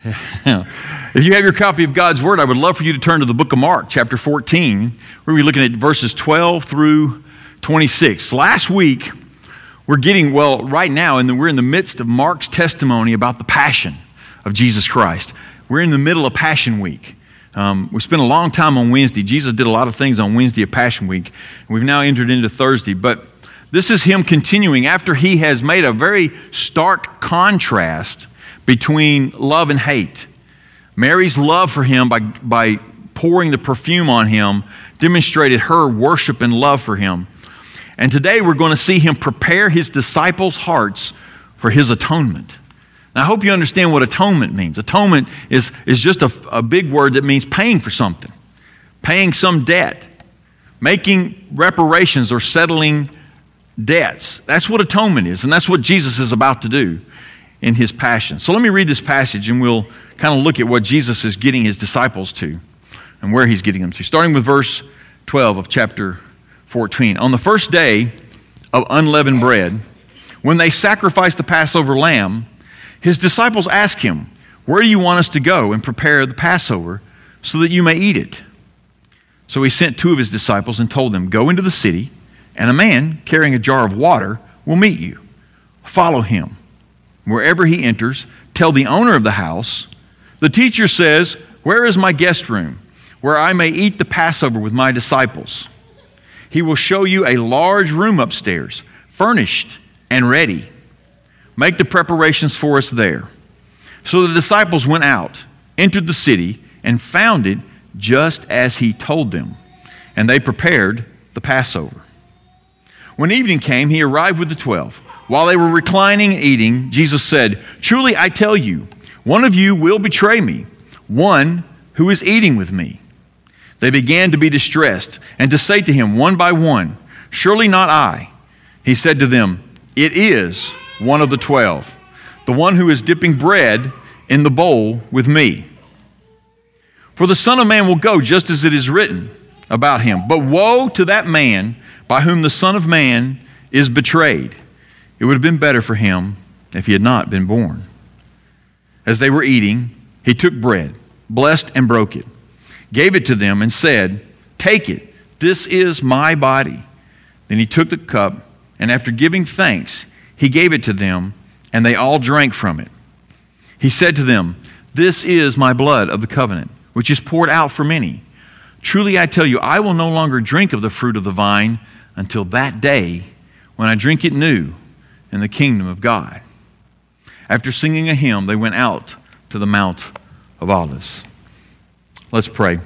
if you have your copy of God's Word, I would love for you to turn to the book of Mark, chapter 14. We're going to be looking at verses 12 through 26. Last week, we're getting, well, right now, and we're in the midst of Mark's testimony about the passion of Jesus Christ. We're in the middle of Passion Week. Um, we spent a long time on Wednesday. Jesus did a lot of things on Wednesday of Passion Week. We've now entered into Thursday, but this is him continuing after he has made a very stark contrast between love and hate. Mary's love for him by, by pouring the perfume on him demonstrated her worship and love for him. And today we're going to see him prepare his disciples' hearts for his atonement. Now, I hope you understand what atonement means. Atonement is, is just a, a big word that means paying for something, paying some debt, making reparations or settling debts. That's what atonement is, and that's what Jesus is about to do in his passion. So let me read this passage and we'll kind of look at what Jesus is getting his disciples to and where he's getting them to. Starting with verse 12 of chapter 14. On the first day of unleavened bread, when they sacrificed the Passover lamb, his disciples asked him, Where do you want us to go and prepare the Passover so that you may eat it? So he sent two of his disciples and told them, Go into the city, and a man carrying a jar of water will meet you. Follow him. Wherever he enters, tell the owner of the house, The teacher says, Where is my guest room, where I may eat the Passover with my disciples? He will show you a large room upstairs, furnished and ready. Make the preparations for us there. So the disciples went out, entered the city, and found it just as he told them. And they prepared the Passover. When evening came, he arrived with the twelve. While they were reclining and eating, Jesus said, Truly I tell you, one of you will betray me, one who is eating with me. They began to be distressed and to say to him one by one, Surely not I. He said to them, It is one of the twelve, the one who is dipping bread in the bowl with me. For the Son of Man will go just as it is written about him. But woe to that man by whom the Son of Man is betrayed. It would have been better for him if he had not been born. As they were eating, he took bread, blessed and broke it, gave it to them, and said, Take it, this is my body. Then he took the cup, and after giving thanks, he gave it to them, and they all drank from it. He said to them, This is my blood of the covenant, which is poured out for many. Truly I tell you, I will no longer drink of the fruit of the vine until that day when I drink it new in the kingdom of God. After singing a hymn, they went out to the Mount of Olives. Let's pray.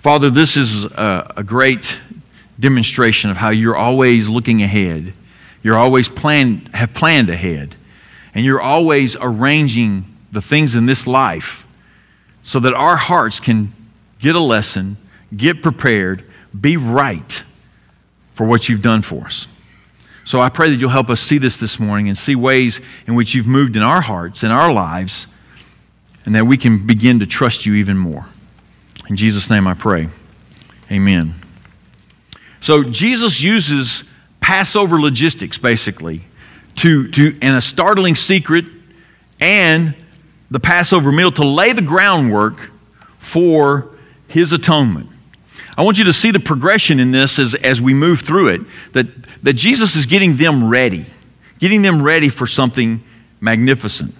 Father, this is a, a great demonstration of how you're always looking ahead. You're always planned, have planned ahead. And you're always arranging the things in this life so that our hearts can get a lesson, get prepared, be right for what you've done for us. So I pray that you'll help us see this this morning and see ways in which you've moved in our hearts, in our lives, and that we can begin to trust you even more. In Jesus' name I pray. Amen. So Jesus uses Passover logistics, basically, to, to, and a startling secret and the Passover meal to lay the groundwork for his atonement. I want you to see the progression in this as, as we move through it, that, that Jesus is getting them ready, getting them ready for something magnificent.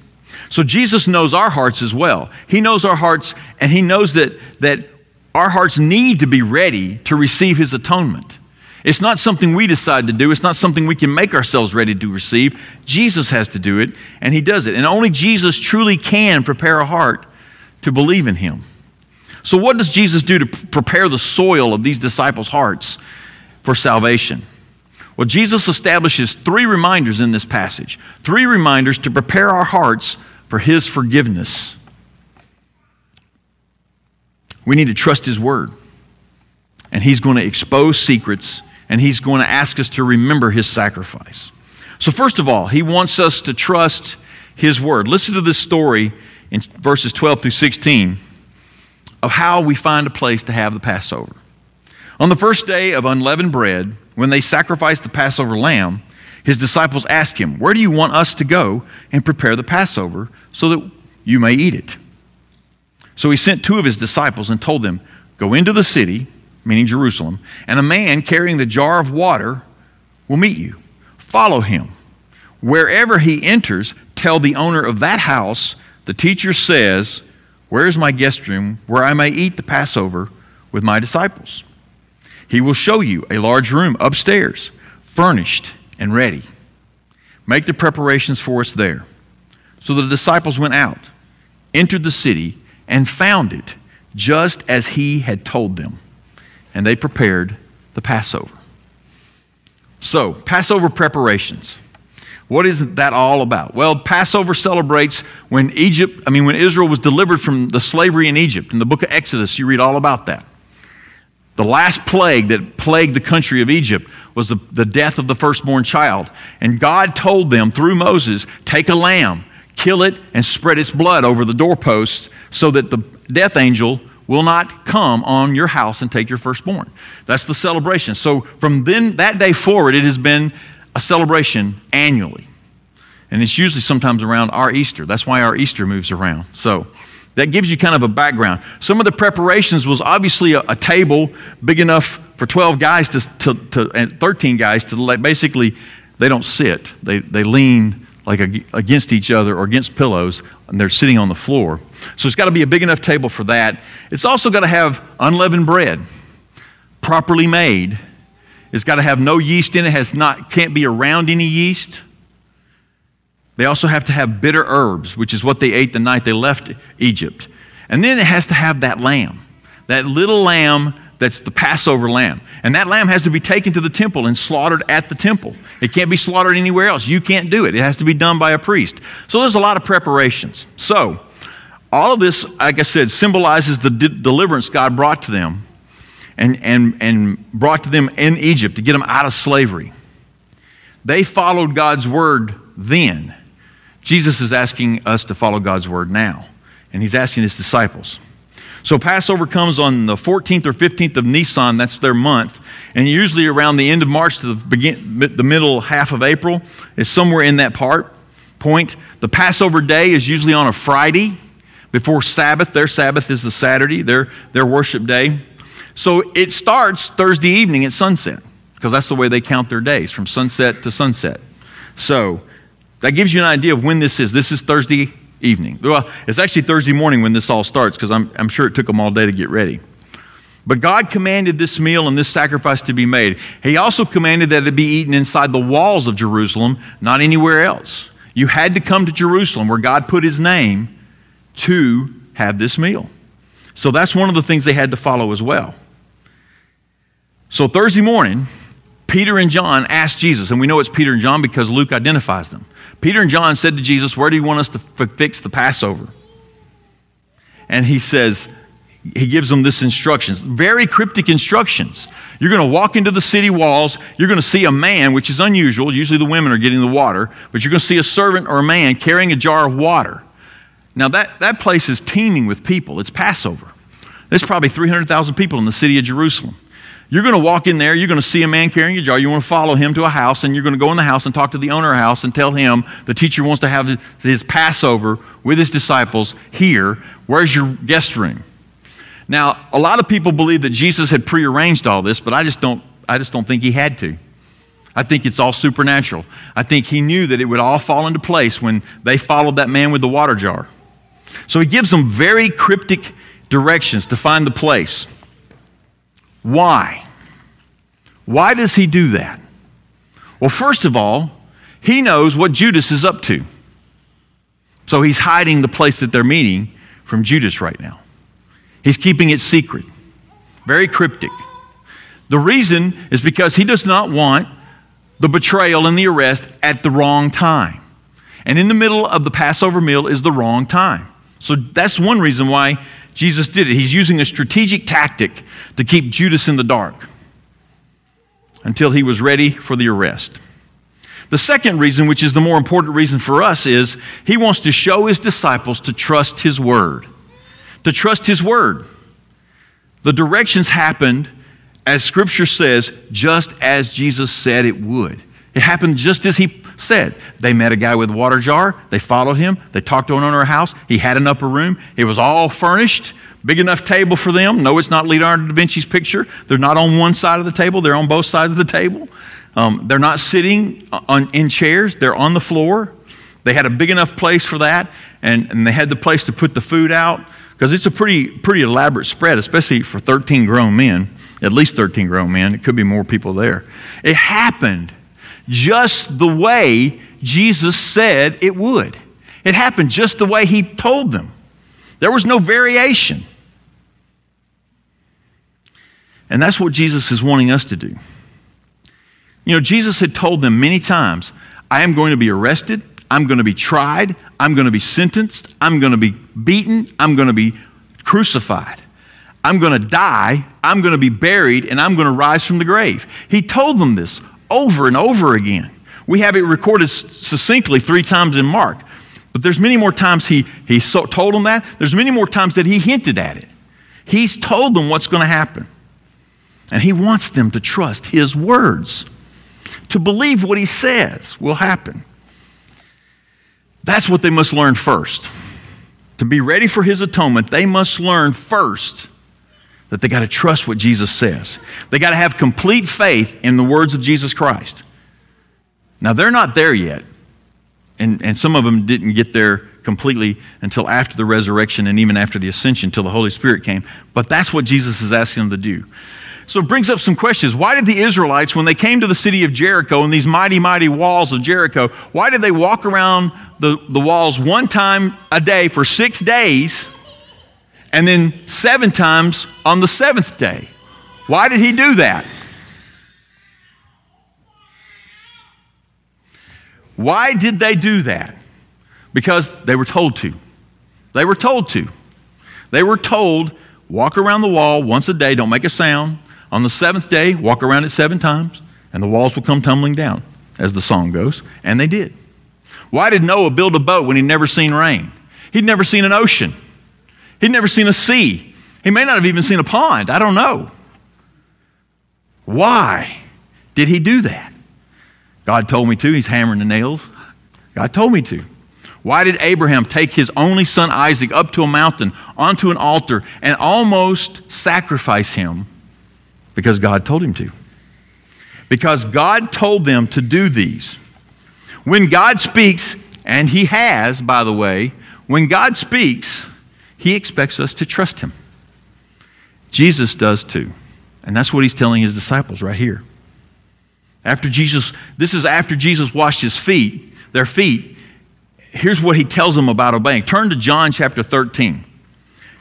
So Jesus knows our hearts as well. He knows our hearts, and He knows that, that our hearts need to be ready to receive His atonement. It's not something we decide to do. It's not something we can make ourselves ready to receive. Jesus has to do it, and He does it. And only Jesus truly can prepare a heart to believe in Him. So, what does Jesus do to prepare the soil of these disciples' hearts for salvation? Well, Jesus establishes three reminders in this passage, three reminders to prepare our hearts for His forgiveness. We need to trust His Word, and He's going to expose secrets, and He's going to ask us to remember His sacrifice. So, first of all, He wants us to trust His Word. Listen to this story in verses 12 through 16 of how we find a place to have the Passover. On the first day of unleavened bread, when they sacrificed the Passover lamb, his disciples asked him, Where do you want us to go and prepare the Passover so that you may eat it? So he sent two of his disciples and told them, Go into the city, meaning Jerusalem, and a man carrying the jar of water will meet you. Follow him. Wherever he enters, tell the owner of that house, the teacher says, Where is my guest room where I may eat the Passover with my disciples? He will show you a large room upstairs, furnished and ready. Make the preparations for us there. So the disciples went out, entered the city, and found it just as he had told them. And they prepared the Passover. So, Passover preparations. What is that all about? Well, Passover celebrates when Egypt, I mean, when Israel was delivered from the slavery in Egypt. In the book of Exodus, you read all about that. The last plague that plagued the country of Egypt was the, the death of the firstborn child. And God told them through Moses, take a lamb, kill it, and spread its blood over the doorposts so that the death angel will not come on your house and take your firstborn. That's the celebration. So from then that day forward, it has been a celebration annually. And it's usually sometimes around our Easter. That's why our Easter moves around. So that gives you kind of a background. Some of the preparations was obviously a, a table big enough for 12 guys to, to, to, and 13 guys to like basically, they don't sit. They, they lean like against each other or against pillows, and they're sitting on the floor. So it's got to be a big enough table for that. It's also got to have unleavened bread, properly made. It's got to have no yeast in it, has not, can't be around any yeast. They also have to have bitter herbs, which is what they ate the night they left Egypt. And then it has to have that lamb, that little lamb that's the Passover lamb. And that lamb has to be taken to the temple and slaughtered at the temple. It can't be slaughtered anywhere else. You can't do it. It has to be done by a priest. So there's a lot of preparations. So, all of this, like I said, symbolizes the de- deliverance God brought to them and, and, and brought to them in Egypt to get them out of slavery. They followed God's word then. Jesus is asking us to follow God's word now, and he's asking his disciples. So Passover comes on the 14th or 15th of Nisan, that's their month, and usually around the end of March to the, begin, the middle half of April is somewhere in that part point. The Passover day is usually on a Friday before Sabbath. Their Sabbath is the Saturday, their, their worship day. So it starts Thursday evening at sunset because that's the way they count their days from sunset to sunset. So that gives you an idea of when this is. This is Thursday evening. Well, it's actually Thursday morning when this all starts because I'm, I'm sure it took them all day to get ready. But God commanded this meal and this sacrifice to be made. He also commanded that it be eaten inside the walls of Jerusalem, not anywhere else. You had to come to Jerusalem where God put his name to have this meal. So that's one of the things they had to follow as well. So Thursday morning, Peter and John asked Jesus, and we know it's Peter and John because Luke identifies them. Peter and John said to Jesus, Where do you want us to f- fix the Passover? And he says, He gives them this instructions, very cryptic instructions. You're going to walk into the city walls. You're going to see a man, which is unusual. Usually the women are getting the water, but you're going to see a servant or a man carrying a jar of water. Now, that, that place is teeming with people. It's Passover. There's probably 300,000 people in the city of Jerusalem. You're going to walk in there, you're going to see a man carrying a jar, you want to follow him to a house, and you're going to go in the house and talk to the owner of the house and tell him the teacher wants to have his Passover with his disciples here. Where's your guest room? Now, a lot of people believe that Jesus had prearranged all this, but I just don't, I just don't think he had to. I think it's all supernatural. I think he knew that it would all fall into place when they followed that man with the water jar. So he gives them very cryptic directions to find the place. Why? Why does he do that? Well, first of all, he knows what Judas is up to. So he's hiding the place that they're meeting from Judas right now. He's keeping it secret, very cryptic. The reason is because he does not want the betrayal and the arrest at the wrong time. And in the middle of the Passover meal is the wrong time. So that's one reason why Jesus did it. He's using a strategic tactic to keep Judas in the dark until he was ready for the arrest. The second reason, which is the more important reason for us, is he wants to show his disciples to trust his word. To trust his word. The directions happened, as scripture says, just as Jesus said it would. It happened just as he said. They met a guy with a water jar. They followed him. They talked to an owner of a house. He had an upper room. It was all furnished. Big enough table for them. No, it's not Leonardo da Vinci's picture. They're not on one side of the table, they're on both sides of the table. Um, they're not sitting on, in chairs, they're on the floor. They had a big enough place for that, and, and they had the place to put the food out because it's a pretty, pretty elaborate spread, especially for 13 grown men, at least 13 grown men. It could be more people there. It happened just the way Jesus said it would. It happened just the way he told them. There was no variation. And that's what Jesus is wanting us to do. You know, Jesus had told them many times, I am going to be arrested, I'm going to be tried, I'm going to be sentenced, I'm going to be beaten, I'm going to be crucified. I'm going to die, I'm going to be buried, and I'm going to rise from the grave. He told them this over and over again. We have it recorded succinctly three times in Mark. But there's many more times he, he so, told them that. There's many more times that he hinted at it. He's told them what's going to happen. And he wants them to trust his words, to believe what he says will happen. That's what they must learn first. To be ready for his atonement, they must learn first that they got to trust what Jesus says. They got to have complete faith in the words of Jesus Christ. Now, they're not there yet and, and some of them didn't get there completely until after the resurrection and even after the ascension, until the Holy Spirit came. But that's what Jesus is asking them to do. So it brings up some questions. Why did the Israelites, when they came to the city of Jericho and these mighty, mighty walls of Jericho, why did they walk around the, the walls one time a day for six days and then seven times on the seventh day? Why did he do that? Why did they do that? Because they were told to. They were told to. They were told, walk around the wall once a day, don't make a sound. On the seventh day, walk around it seven times, and the walls will come tumbling down, as the song goes. And they did. Why did Noah build a boat when he'd never seen rain? He'd never seen an ocean. He'd never seen a sea. He may not have even seen a pond. I don't know. Why did he do that? God told me to. He's hammering the nails. God told me to. Why did Abraham take his only son Isaac up to a mountain, onto an altar, and almost sacrifice him? Because God told him to. Because God told them to do these. When God speaks, and He has, by the way, when God speaks, He expects us to trust Him. Jesus does too. And that's what He's telling His disciples right here. After Jesus, this is after Jesus washed his feet, their feet. Here's what he tells them about obeying. Turn to John chapter 13.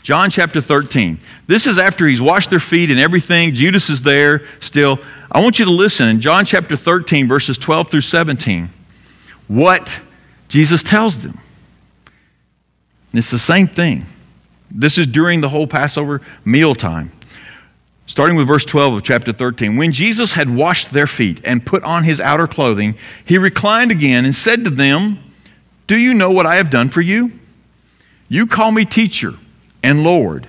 John chapter 13. This is after he's washed their feet and everything. Judas is there still. I want you to listen in John chapter 13, verses 12 through 17, what Jesus tells them. It's the same thing. This is during the whole Passover meal time. Starting with verse 12 of chapter 13. When Jesus had washed their feet and put on his outer clothing, he reclined again and said to them, Do you know what I have done for you? You call me teacher and Lord,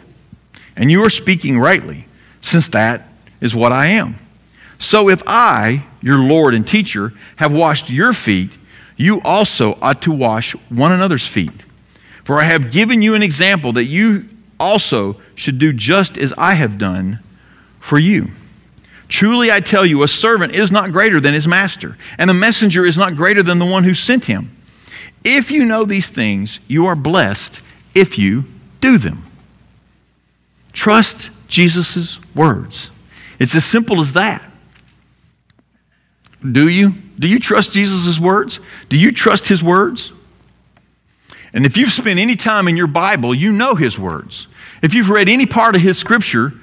and you are speaking rightly, since that is what I am. So if I, your Lord and teacher, have washed your feet, you also ought to wash one another's feet. For I have given you an example that you also should do just as I have done for you. Truly I tell you, a servant is not greater than his master, and a messenger is not greater than the one who sent him. If you know these things, you are blessed if you do them. Trust Jesus' words. It's as simple as that. Do you? Do you trust Jesus' words? Do you trust his words? And if you've spent any time in your Bible, you know his words. If you've read any part of his scripture,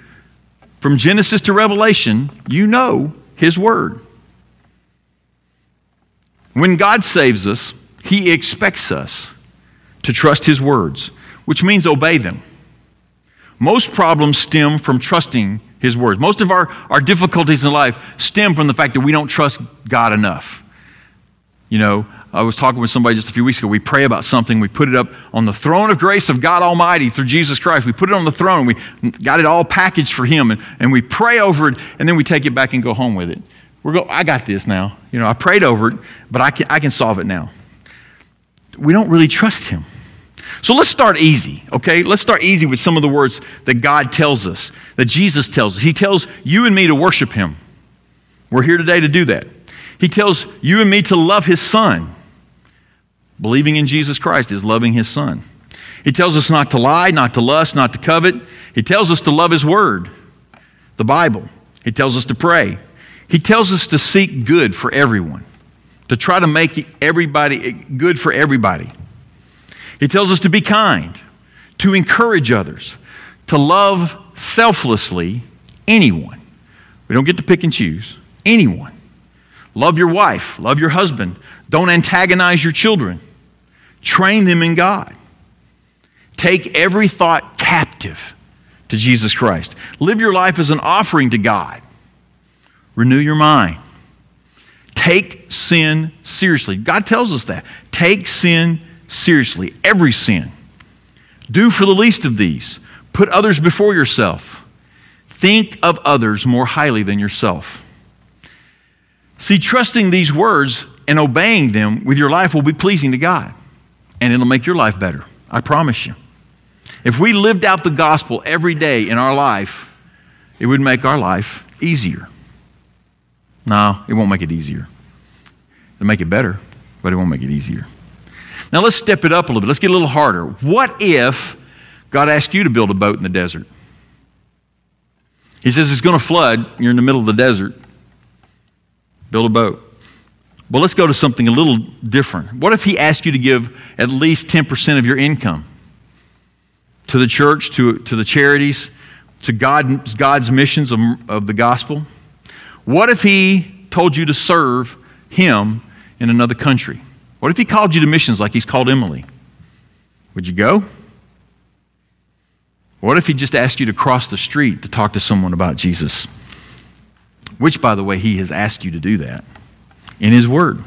from Genesis to Revelation, you know His Word. When God saves us, He expects us to trust His words, which means obey them. Most problems stem from trusting His words. Most of our, our difficulties in life stem from the fact that we don't trust God enough. You know, I was talking with somebody just a few weeks ago. We pray about something, we put it up on the throne of grace of God Almighty through Jesus Christ. We put it on the throne, we got it all packaged for Him, and, and we pray over it, and then we take it back and go home with it. we're go, I got this now. You know, I prayed over it, but I can, I can solve it now. We don't really trust him. So let's start easy, okay? Let's start easy with some of the words that God tells us, that Jesus tells us. He tells you and me to worship him. We're here today to do that. He tells you and me to love his son. Believing in Jesus Christ is loving his son. He tells us not to lie, not to lust, not to covet. He tells us to love his word, the Bible. He tells us to pray. He tells us to seek good for everyone, to try to make everybody good for everybody. He tells us to be kind, to encourage others, to love selflessly anyone. We don't get to pick and choose. Anyone. Love your wife, love your husband. Don't antagonize your children. Train them in God. Take every thought captive to Jesus Christ. Live your life as an offering to God. Renew your mind. Take sin seriously. God tells us that. Take sin seriously, every sin. Do for the least of these. Put others before yourself. Think of others more highly than yourself. See, trusting these words and obeying them with your life will be pleasing to God, and it'll make your life better. I promise you. If we lived out the gospel every day in our life, it would make our life easier. No, it won't make it easier. It'll make it better, but it won't make it easier. Now let's step it up a little bit. Let's get a little harder. What if God asked you to build a boat in the desert? He says it's going to flood. You're in the middle of the desert. Build a boat. Well, let's go to something a little different. What if He asked you to give at least 10% of your income to the church, to, to the charities, to God, God's missions of, of the gospel? What if He told you to serve Him in another country? What if he called you to missions like he's called Emily? Would you go? What if he just asked you to cross the street to talk to someone about Jesus? Which, by the way, he has asked you to do that in his word.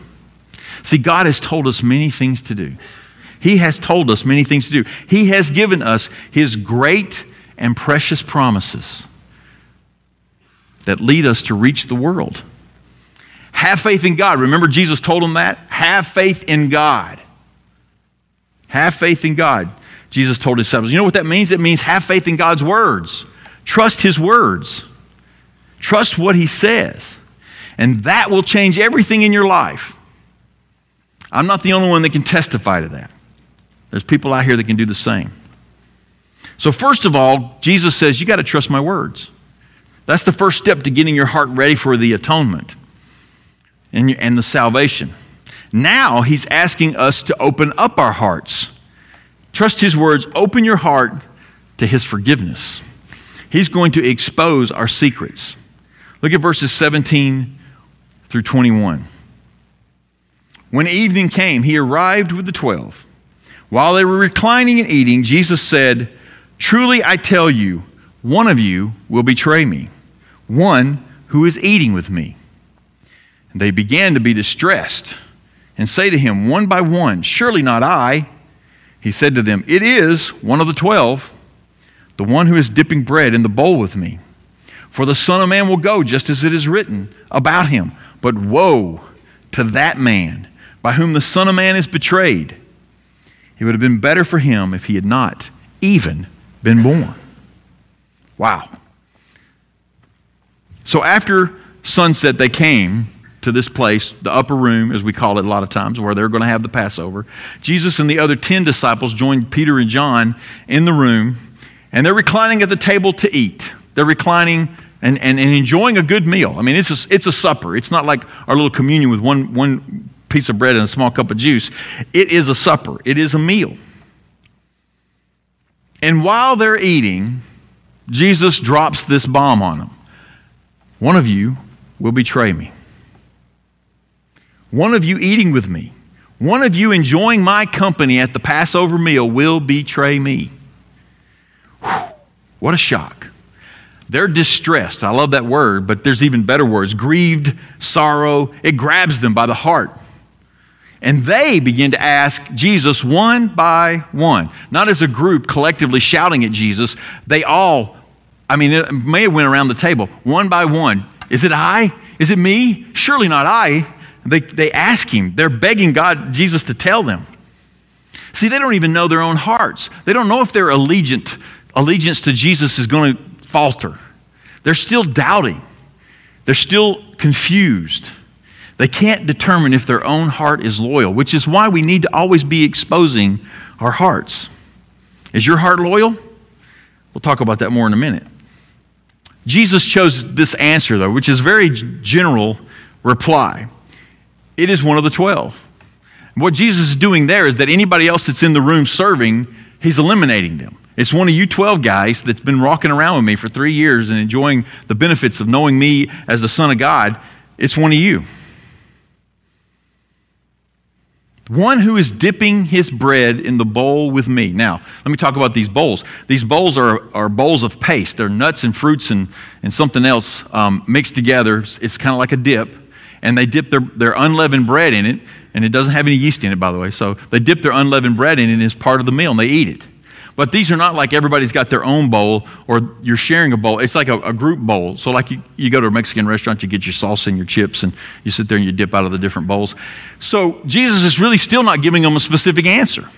See, God has told us many things to do. He has told us many things to do. He has given us his great and precious promises that lead us to reach the world. Have faith in God. Remember, Jesus told them that? Have faith in God. Have faith in God. Jesus told his disciples. You know what that means? It means have faith in God's words. Trust his words. Trust what he says. And that will change everything in your life. I'm not the only one that can testify to that. There's people out here that can do the same. So, first of all, Jesus says, You got to trust my words. That's the first step to getting your heart ready for the atonement and, and the salvation. Now he's asking us to open up our hearts. Trust his words, open your heart to his forgiveness. He's going to expose our secrets. Look at verses 17 through 21. When evening came, he arrived with the twelve. While they were reclining and eating, Jesus said, Truly I tell you, one of you will betray me, one who is eating with me. And They began to be distressed and say to him one by one, Surely not I. He said to them, It is one of the twelve, the one who is dipping bread in the bowl with me. For the Son of Man will go just as it is written about him. But woe to that man by whom the Son of Man is betrayed. It would have been better for him if he had not even been born. Wow. So after sunset, they came to this place, the upper room, as we call it a lot of times, where they're going to have the Passover. Jesus and the other 10 disciples joined Peter and John in the room, and they're reclining at the table to eat. They're reclining and, and, and enjoying a good meal. I mean, it's a, it's a supper. It's not like our little communion with one, one piece of bread and a small cup of juice. It is a supper, it is a meal. And while they're eating, Jesus drops this bomb on them. One of you will betray me one of you eating with me, one of you enjoying my company at the Passover meal will betray me. Whew, what a shock. They're distressed. I love that word, but there's even better words grieved, sorrow. It grabs them by the heart. And they begin to ask Jesus one by one, not as a group collectively shouting at Jesus. They all, I mean, it may have went around the table one by one. Is it I? Is it me? Surely not I. They, they ask him. They're begging God, Jesus, to tell them. See, they don't even know their own hearts. They don't know if their allegiant, allegiance to Jesus is going to falter. They're still doubting. They're still confused. They can't determine if their own heart is loyal, which is why we need to always be exposing our hearts. Is your heart loyal? We'll talk about that more in a minute. Jesus chose this answer, though, which is very general reply. It is one of the twelve. What Jesus is doing there is that anybody else that's in the room serving, he's eliminating them. It's one of you 12 guys that's been rocking around with me for three years and enjoying the benefits of knowing me as the Son of God. It's one of you. One who is dipping his bread in the bowl with me. Now, let me talk about these bowls. These bowls are, are bowls of paste. They're nuts and fruits and, and something else um, mixed together. It's kind of like a dip. And they dip their, their unleavened bread in it, and it doesn't have any yeast in it, by the way. So they dip their unleavened bread in it as part of the meal, and they eat it. But these are not like everybody's got their own bowl or you're sharing a bowl. It's like a, a, group bowl. So, like you, you go to a Mexican restaurant, you get your salsa and your chips, and you sit there and you dip out of the different bowls. So, Jesus is really still not giving them a specific answer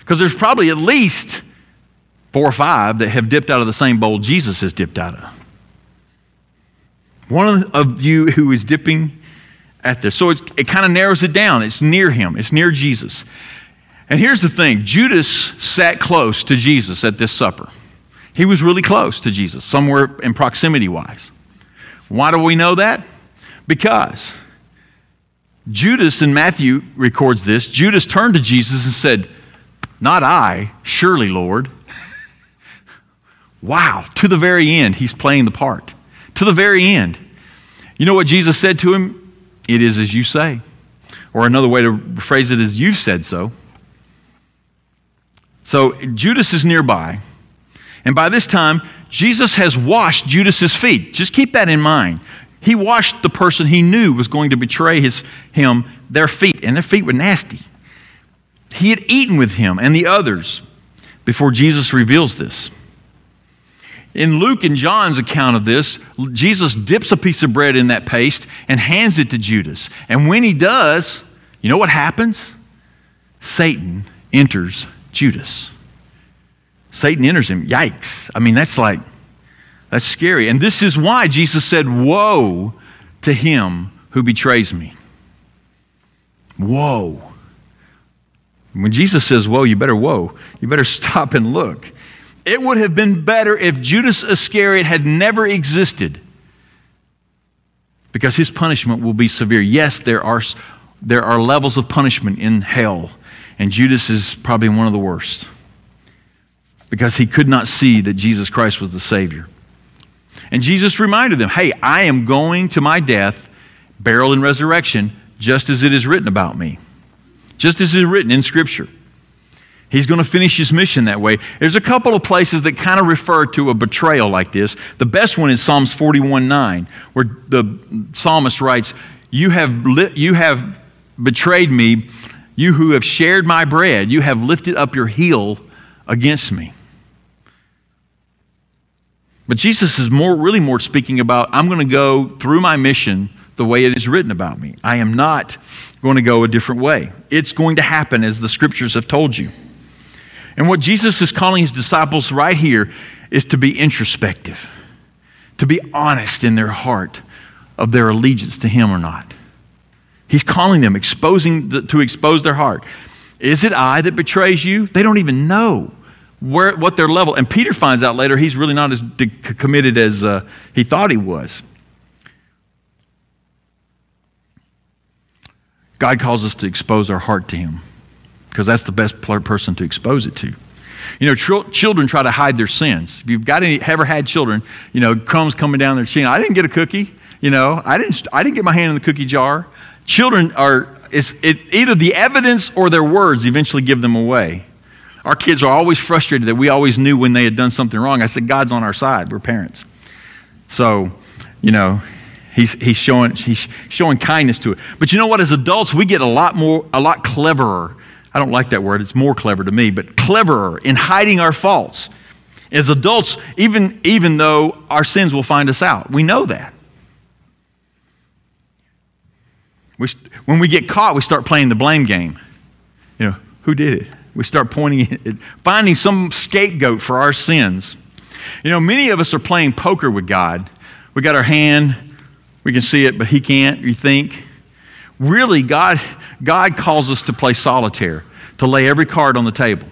because there's probably at least four or five that have dipped out of the same bowl Jesus has dipped out of. One of you who is dipping at this. So, it kind of narrows it down. It's near him, it's near Jesus. And here's the thing Judas sat close to Jesus at this supper. He was really close to Jesus, somewhere in proximity wise. Why do we know that? Because Judas, and Matthew records this, Judas turned to Jesus and said, Not I, surely, Lord. wow, to the very end, he's playing the part. To the very end. You know what Jesus said to him? It is as you say. Or another way to phrase it is, You've said so. So Judas is nearby. And by this time, Jesus has washed Judas's feet. Just keep that in mind. He washed the person he knew was going to betray his, him, their feet, and their feet were nasty. He had eaten with him and the others before Jesus reveals this. In Luke and John's account of this, Jesus dips a piece of bread in that paste and hands it to Judas. And when he does, you know what happens? Satan enters Judas. Satan enters him. Yikes. I mean, that's like, that's scary. And this is why Jesus said, Woe to him who betrays me. Woe. When Jesus says, Woe, you better woe. You better stop and look. It would have been better if Judas Iscariot had never existed because his punishment will be severe. Yes, there are, there are levels of punishment in hell and Judas is probably one of the worst because he could not see that Jesus Christ was the Savior. And Jesus reminded them hey, I am going to my death, burial, and resurrection, just as it is written about me, just as it is written in Scripture. He's going to finish his mission that way. There's a couple of places that kind of refer to a betrayal like this. The best one is Psalms 41 9, where the psalmist writes, You have, li- you have betrayed me you who have shared my bread, you have lifted up your heel against me. But Jesus is more, really more speaking about, I'm going to go through my mission the way it is written about me. I am not going to go a different way. It's going to happen as the scriptures have told you. And what Jesus is calling his disciples right here is to be introspective, to be honest in their heart of their allegiance to him or not. He's calling them, exposing the, to expose their heart. Is it I that betrays you? They don't even know where, what their level. And Peter finds out later he's really not as committed as uh, he thought he was. God calls us to expose our heart to Him because that's the best person to expose it to. You know, tr- children try to hide their sins. If you've got any, ever had children, you know, crumbs coming down their chin. I didn't get a cookie. You know, I didn't, I didn't get my hand in the cookie jar. Children are, it's, it, either the evidence or their words eventually give them away. Our kids are always frustrated that we always knew when they had done something wrong. I said, God's on our side. We're parents. So, you know, he's, he's, showing, he's showing kindness to it. But you know what? As adults, we get a lot more, a lot cleverer. I don't like that word. It's more clever to me, but cleverer in hiding our faults. As adults, even, even though our sins will find us out, we know that. We, when we get caught, we start playing the blame game. You know, who did it? We start pointing at finding some scapegoat for our sins. You know, many of us are playing poker with God. We got our hand, we can see it, but He can't, you think. Really, God, God calls us to play solitaire, to lay every card on the table,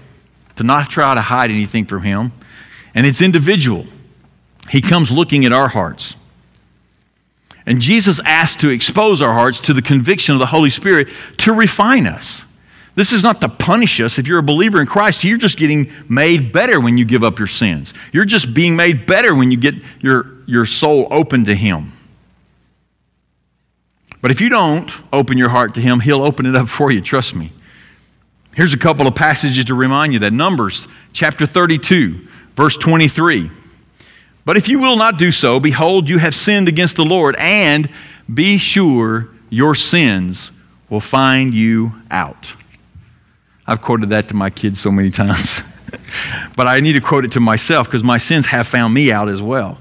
to not try to hide anything from Him. And it's individual. He comes looking at our hearts. And Jesus asked to expose our hearts to the conviction of the Holy Spirit to refine us. This is not to punish us. If you're a believer in Christ, you're just getting made better when you give up your sins. You're just being made better when you get your, your soul open to Him. But if you don't open your heart to Him, He'll open it up for you, trust me. Here's a couple of passages to remind you that Numbers chapter 32, verse 23. But if you will not do so, behold, you have sinned against the Lord, and be sure your sins will find you out. I've quoted that to my kids so many times. but I need to quote it to myself because my sins have found me out as well.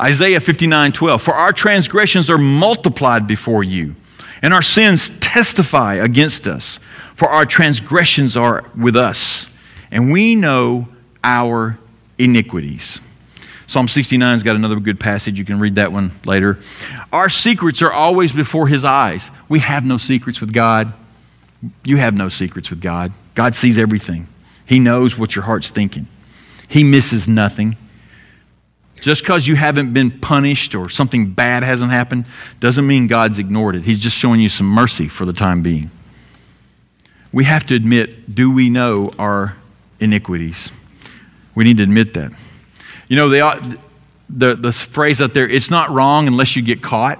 Isaiah 59 12. For our transgressions are multiplied before you, and our sins testify against us. For our transgressions are with us, and we know our iniquities. Psalm 69's got another good passage. You can read that one later. Our secrets are always before his eyes. We have no secrets with God. You have no secrets with God. God sees everything, He knows what your heart's thinking, He misses nothing. Just because you haven't been punished or something bad hasn't happened doesn't mean God's ignored it. He's just showing you some mercy for the time being. We have to admit do we know our iniquities? We need to admit that. You know, the, the, the phrase out there, it's not wrong unless you get caught.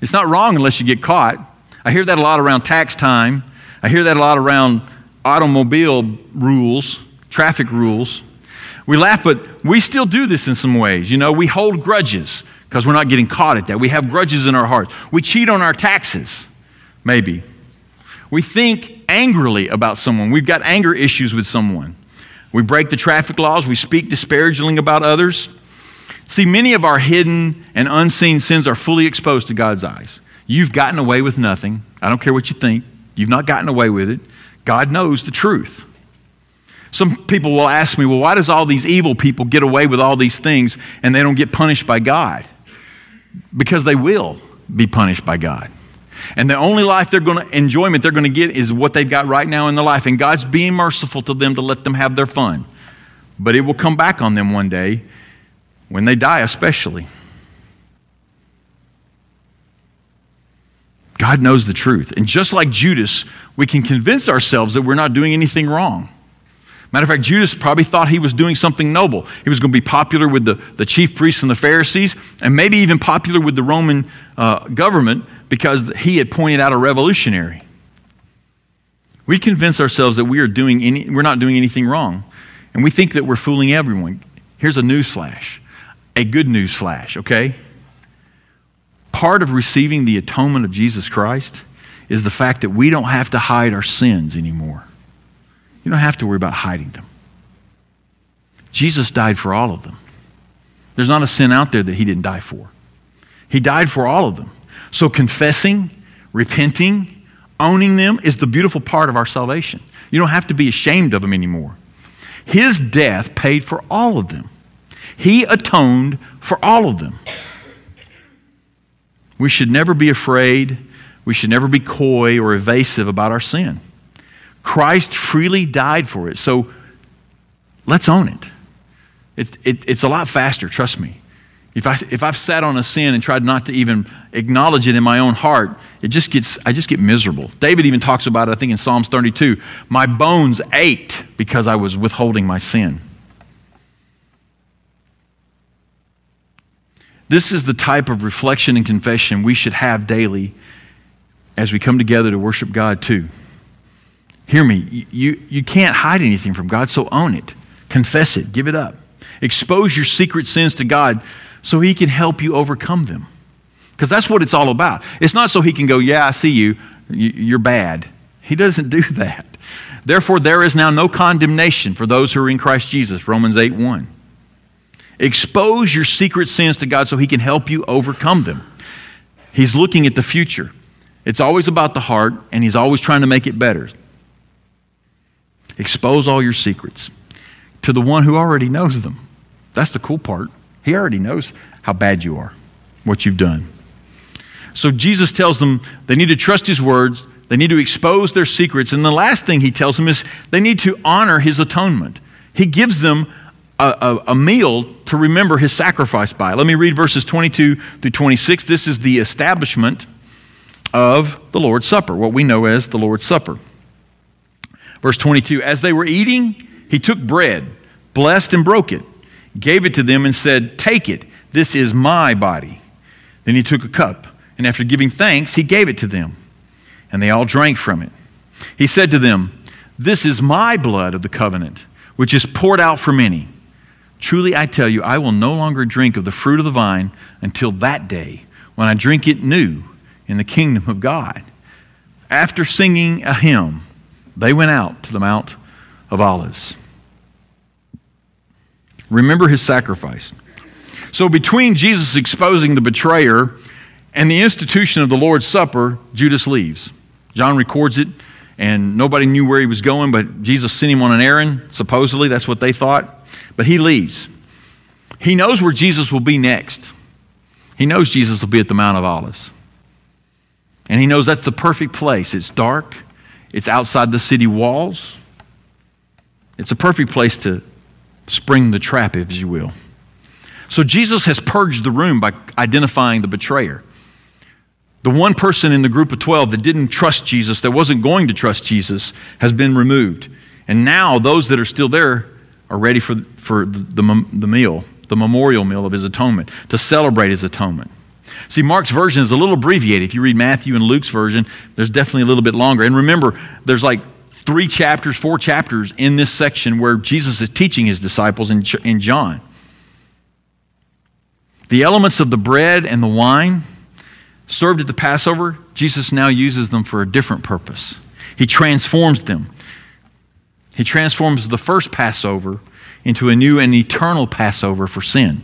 It's not wrong unless you get caught. I hear that a lot around tax time. I hear that a lot around automobile rules, traffic rules. We laugh, but we still do this in some ways. You know, we hold grudges because we're not getting caught at that. We have grudges in our hearts. We cheat on our taxes, maybe. We think angrily about someone. We've got anger issues with someone. We break the traffic laws. We speak disparagingly about others. See, many of our hidden and unseen sins are fully exposed to God's eyes. You've gotten away with nothing. I don't care what you think. You've not gotten away with it. God knows the truth. Some people will ask me, well, why does all these evil people get away with all these things and they don't get punished by God? Because they will be punished by God. And the only life they're going to enjoyment they're going to get is what they've got right now in their life. And God's being merciful to them to let them have their fun. But it will come back on them one day when they die, especially. God knows the truth. And just like Judas, we can convince ourselves that we're not doing anything wrong. Matter of fact, Judas probably thought he was doing something noble. He was going to be popular with the, the chief priests and the Pharisees, and maybe even popular with the Roman uh, government because he had pointed out a revolutionary. We convince ourselves that we are doing any, we're not doing anything wrong, and we think that we're fooling everyone. Here's a news flash, a good news flash, okay? part of receiving the atonement of Jesus Christ is the fact that we don't have to hide our sins anymore. You don't have to worry about hiding them. Jesus died for all of them. There's not a sin out there that he didn't die for. He died for all of them. So confessing, repenting, owning them is the beautiful part of our salvation. You don't have to be ashamed of them anymore. His death paid for all of them. He atoned for all of them. We should never be afraid. We should never be coy or evasive about our sin. Christ freely died for it. So let's own it. it, it it's a lot faster, trust me. If, I, if I've sat on a sin and tried not to even acknowledge it in my own heart, it just gets, I just get miserable. David even talks about it, I think, in Psalms 32. My bones ached because I was withholding my sin. This is the type of reflection and confession we should have daily as we come together to worship God, too. Hear me, you, you can't hide anything from God, so own it. Confess it, give it up. Expose your secret sins to God so He can help you overcome them. Because that's what it's all about. It's not so He can go, Yeah, I see you, you're bad. He doesn't do that. Therefore, there is now no condemnation for those who are in Christ Jesus, Romans 8 1. Expose your secret sins to God so He can help you overcome them. He's looking at the future. It's always about the heart, and he's always trying to make it better. Expose all your secrets to the one who already knows them. That's the cool part. He already knows how bad you are, what you've done. So Jesus tells them they need to trust his words, they need to expose their secrets, and the last thing he tells them is they need to honor his atonement. He gives them a, a, a, meal to remember his sacrifice by. Let me read verses 22 through 26. This is the establishment of the Lord's Supper, what we know as the Lord's Supper. Verse 22 As they were eating, he took bread, blessed and broke it, gave it to them, and said, Take it, this is my body. Then he took a cup, and after giving thanks, he gave it to them, and they all drank from it. He said to them, This is my blood of the covenant, which is poured out for many. Truly I tell you, I will no longer drink of the fruit of the vine until that day when I drink it new in the kingdom of God. After singing a hymn, they went out to the Mount of Olives. Remember his sacrifice. So, between Jesus exposing the betrayer and the institution of the Lord's Supper, Judas leaves. John records it, and nobody knew where he was going, but Jesus sent him on an errand. Supposedly, that's what they thought. But he leaves. He knows where Jesus will be next. He knows Jesus will be at the Mount of Olives. And he knows that's the perfect place. It's dark, it's outside the city walls. It's a perfect place to spring the trap, if you will. So Jesus has purged the room by identifying the betrayer. The one person in the group of 12 that didn't trust Jesus, that wasn't going to trust Jesus, has been removed. And now those that are still there are ready for, for the, the, the meal, the memorial meal of his atonement, to celebrate his atonement. See, Mark's version is a little abbreviated. If you read Matthew and Luke's version, there's definitely a little bit longer. And remember, there's like three chapters, four chapters in this section where Jesus is teaching his disciples in, in John. The elements of the bread and the wine served at the Passover, Jesus now uses them for a different purpose. He transforms them. He transforms the first Passover into a new and eternal Passover for sin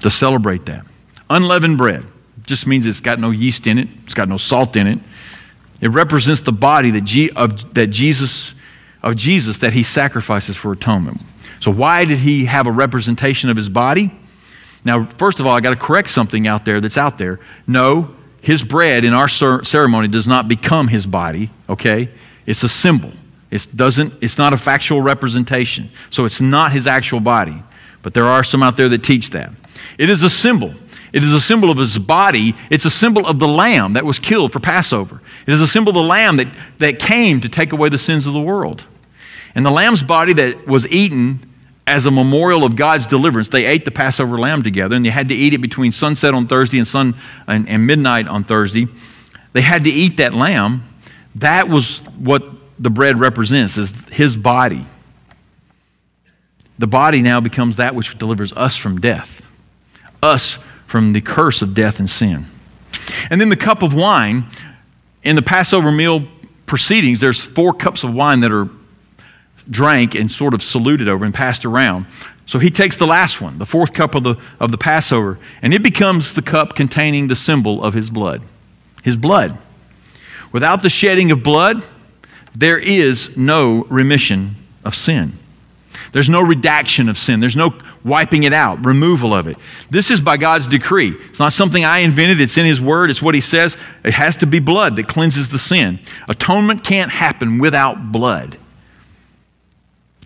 to celebrate that. Unleavened bread just means it's got no yeast in it, it's got no salt in it. It represents the body that, G, of, that Jesus, of Jesus that he sacrifices for atonement. So, why did he have a representation of his body? Now, first of all, I got to correct something out there that's out there. No, his bread in our ceremony does not become his body, okay? It's a symbol. It doesn't, it's not a factual representation. So it's not his actual body. But there are some out there that teach that. It is a symbol. It is a symbol of his body. It's a symbol of the lamb that was killed for Passover. It is a symbol of the lamb that, that came to take away the sins of the world. And the lamb's body that was eaten as a memorial of God's deliverance, they ate the Passover lamb together, and they had to eat it between sunset on Thursday and, sun, and, and midnight on Thursday. They had to eat that lamb. That was what the bread represents, is his body. The body now becomes that which delivers us from death, us from the curse of death and sin. And then the cup of wine, in the Passover meal proceedings, there's four cups of wine that are drank and sort of saluted over and passed around. So he takes the last one, the fourth cup of the, of the Passover, and it becomes the cup containing the symbol of his blood. His blood. Without the shedding of blood, there is no remission of sin. There's no redaction of sin. There's no wiping it out, removal of it. This is by God's decree. It's not something I invented, it's in His Word, it's what He says. It has to be blood that cleanses the sin. Atonement can't happen without blood.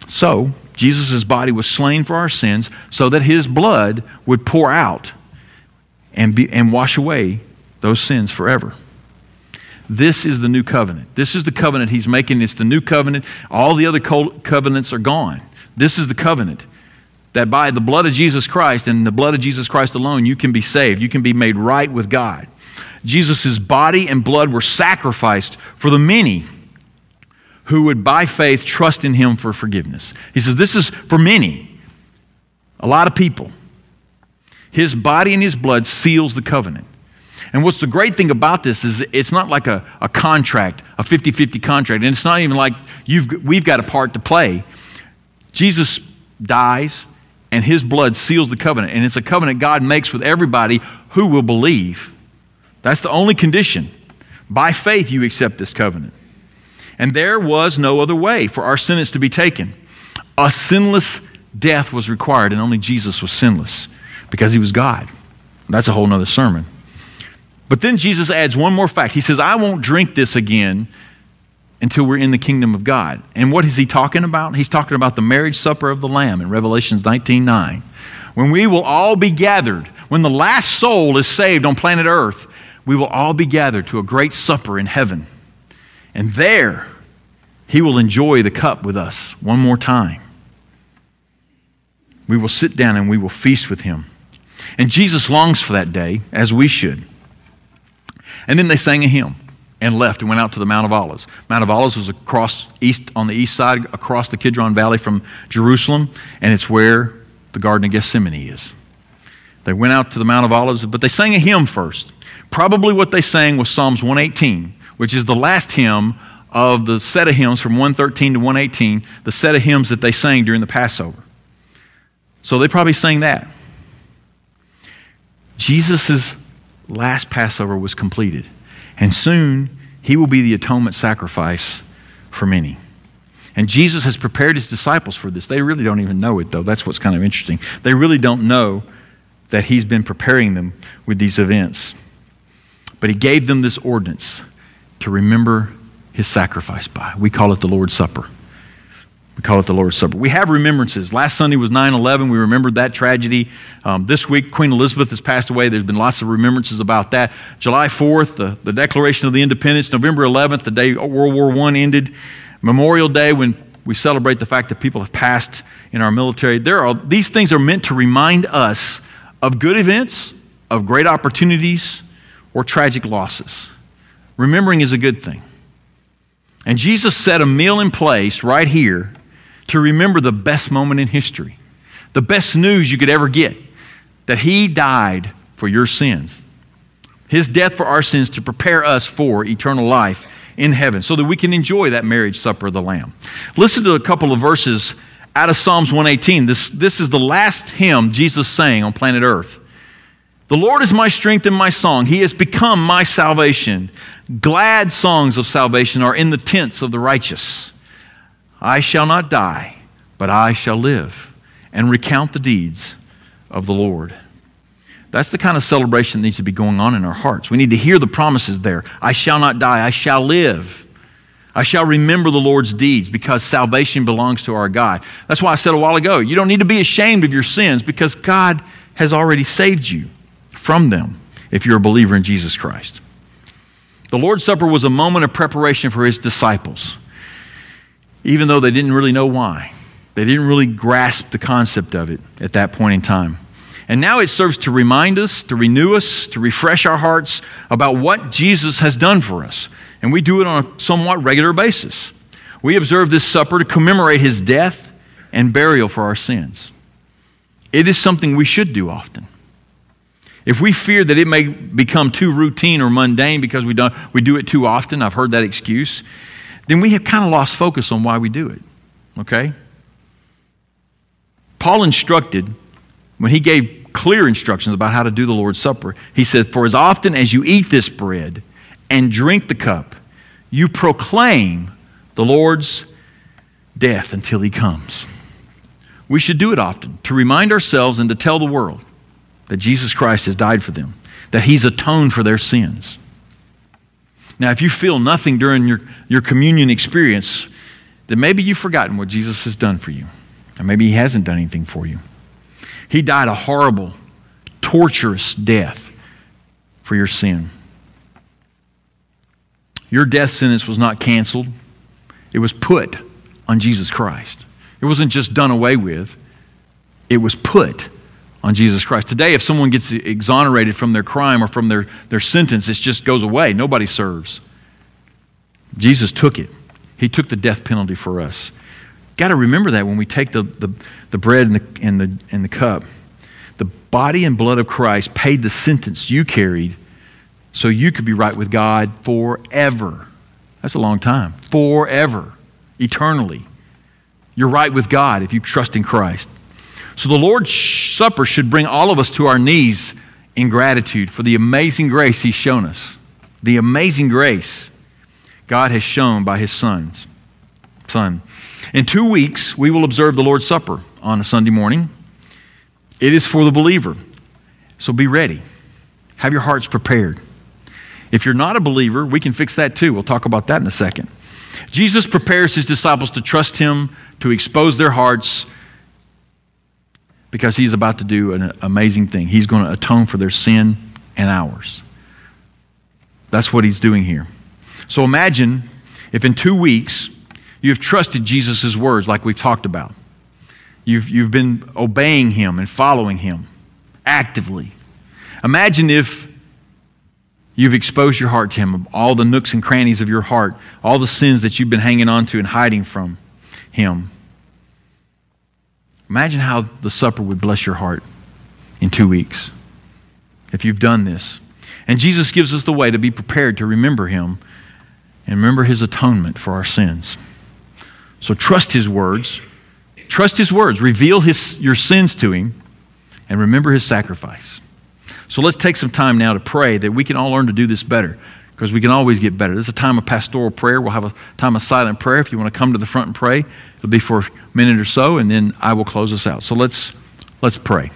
So, Jesus' body was slain for our sins so that His blood would pour out and, be, and wash away those sins forever. This is the new covenant. This is the covenant he's making. It's the new covenant. All the other covenants are gone. This is the covenant that by the blood of Jesus Christ and the blood of Jesus Christ alone, you can be saved. You can be made right with God. Jesus' body and blood were sacrificed for the many who would, by faith, trust in him for forgiveness. He says, This is for many, a lot of people. His body and his blood seals the covenant. And what's the great thing about this is it's not like a, a contract, a 50 50 contract. And it's not even like you've, we've got a part to play. Jesus dies, and his blood seals the covenant. And it's a covenant God makes with everybody who will believe. That's the only condition. By faith, you accept this covenant. And there was no other way for our sentence to be taken. A sinless death was required, and only Jesus was sinless because he was God. That's a whole other sermon. But then Jesus adds one more fact. He says, I won't drink this again until we're in the kingdom of God. And what is he talking about? He's talking about the marriage supper of the Lamb in Revelations 19 9. When we will all be gathered, when the last soul is saved on planet Earth, we will all be gathered to a great supper in heaven. And there, he will enjoy the cup with us one more time. We will sit down and we will feast with him. And Jesus longs for that day, as we should. And then they sang a hymn and left and went out to the Mount of Olives. Mount of Olives was across east on the east side across the Kidron Valley from Jerusalem, and it's where the Garden of Gethsemane is. They went out to the Mount of Olives, but they sang a hymn first. Probably what they sang was Psalms 118, which is the last hymn of the set of hymns from 113 to 118, the set of hymns that they sang during the Passover. So they probably sang that. Jesus' last Passover was completed, and soon he will be the atonement sacrifice for many. And Jesus has prepared his disciples for this. They really don't even know it, though. That's what's kind of interesting. They really don't know that he's been preparing them with these events. But he gave them this ordinance to remember his sacrifice by. We call it the Lord's Supper. We call it the Lord's Supper. We have remembrances. Last Sunday was 9 11. We remembered that tragedy. Um, this week, Queen Elizabeth has passed away. There's been lots of remembrances about that. July 4th, the, the Declaration of the Independence. November 11th, the day World War I ended. Memorial Day, when we celebrate the fact that people have passed in our military. There are, these things are meant to remind us of good events, of great opportunities, or tragic losses. Remembering is a good thing. And Jesus set a meal in place right here to remember the best moment in history, the best news you could ever get that He died for your sins. His death for our sins to prepare us for eternal life in heaven so that we can enjoy that marriage supper of the Lamb. Listen to a couple of verses out of Psalms 118. This, this is the last hymn Jesus sang on planet Earth. The Lord is my strength and my song. He has become my salvation. Glad songs of salvation are in the tents of the righteous. I shall not die, but I shall live and recount the deeds of the Lord. That's the kind of celebration that needs to be going on in our hearts. We need to hear the promises there. I shall not die, I shall live. I shall remember the Lord's deeds because salvation belongs to our God. That's why I said a while ago, you don't need to be ashamed of your sins because God has already saved you from them if you're a believer in Jesus Christ. The Lord's Supper was a moment of preparation for his disciples, even though they didn't really know why. They didn't really grasp the concept of it at that point in time. And now it serves to remind us, to renew us, to refresh our hearts about what Jesus has done for us. And we do it on a somewhat regular basis. We observe this supper to commemorate his death and burial for our sins. It is something we should do often. If we fear that it may become too routine or mundane because we, don't, we do it too often, I've heard that excuse, then we have kind of lost focus on why we do it. Okay? Paul instructed, when he gave clear instructions about how to do the Lord's Supper, he said, For as often as you eat this bread and drink the cup, you proclaim the Lord's death until he comes. We should do it often to remind ourselves and to tell the world that Jesus Christ has died for them, that He's atoned for their sins. Now, if you feel nothing during your, your communion experience, then maybe you've forgotten what Jesus has done for you. Or maybe He hasn't done anything for you. He died a horrible, torturous death for your sin. Your death sentence was not canceled, it was put on Jesus Christ. It wasn't just done away with, it was put on Jesus Christ. Today, if someone gets exonerated from their crime or from their, their sentence, it just goes away. Nobody serves. Jesus took it, He took the death penalty for us. Got to remember that when we take the, the, the bread and the, and, the, and the cup. The body and blood of Christ paid the sentence you carried so you could be right with God forever. That's a long time. Forever. Eternally. You're right with God if you trust in Christ. So the Lord's Supper should bring all of us to our knees in gratitude for the amazing grace He's shown us. the amazing grace God has shown by his sons. Son. In two weeks, we will observe the Lord's Supper on a Sunday morning. It is for the believer. So be ready. Have your hearts prepared. If you're not a believer, we can fix that too. We'll talk about that in a second. Jesus prepares his disciples to trust him, to expose their hearts, because he's about to do an amazing thing. He's going to atone for their sin and ours. That's what he's doing here. So imagine if in two weeks you have trusted Jesus' words like we've talked about. You've, you've been obeying him and following him actively. Imagine if you've exposed your heart to him, all the nooks and crannies of your heart, all the sins that you've been hanging on to and hiding from him. Imagine how the supper would bless your heart in two weeks if you've done this. And Jesus gives us the way to be prepared to remember him and remember his atonement for our sins. So trust his words. Trust his words. Reveal his, your sins to him and remember his sacrifice. So let's take some time now to pray that we can all learn to do this better because we can always get better. This is a time of pastoral prayer. We'll have a time of silent prayer. If you want to come to the front and pray, it'll be for a minute or so, and then I will close us out. So let's, let's pray.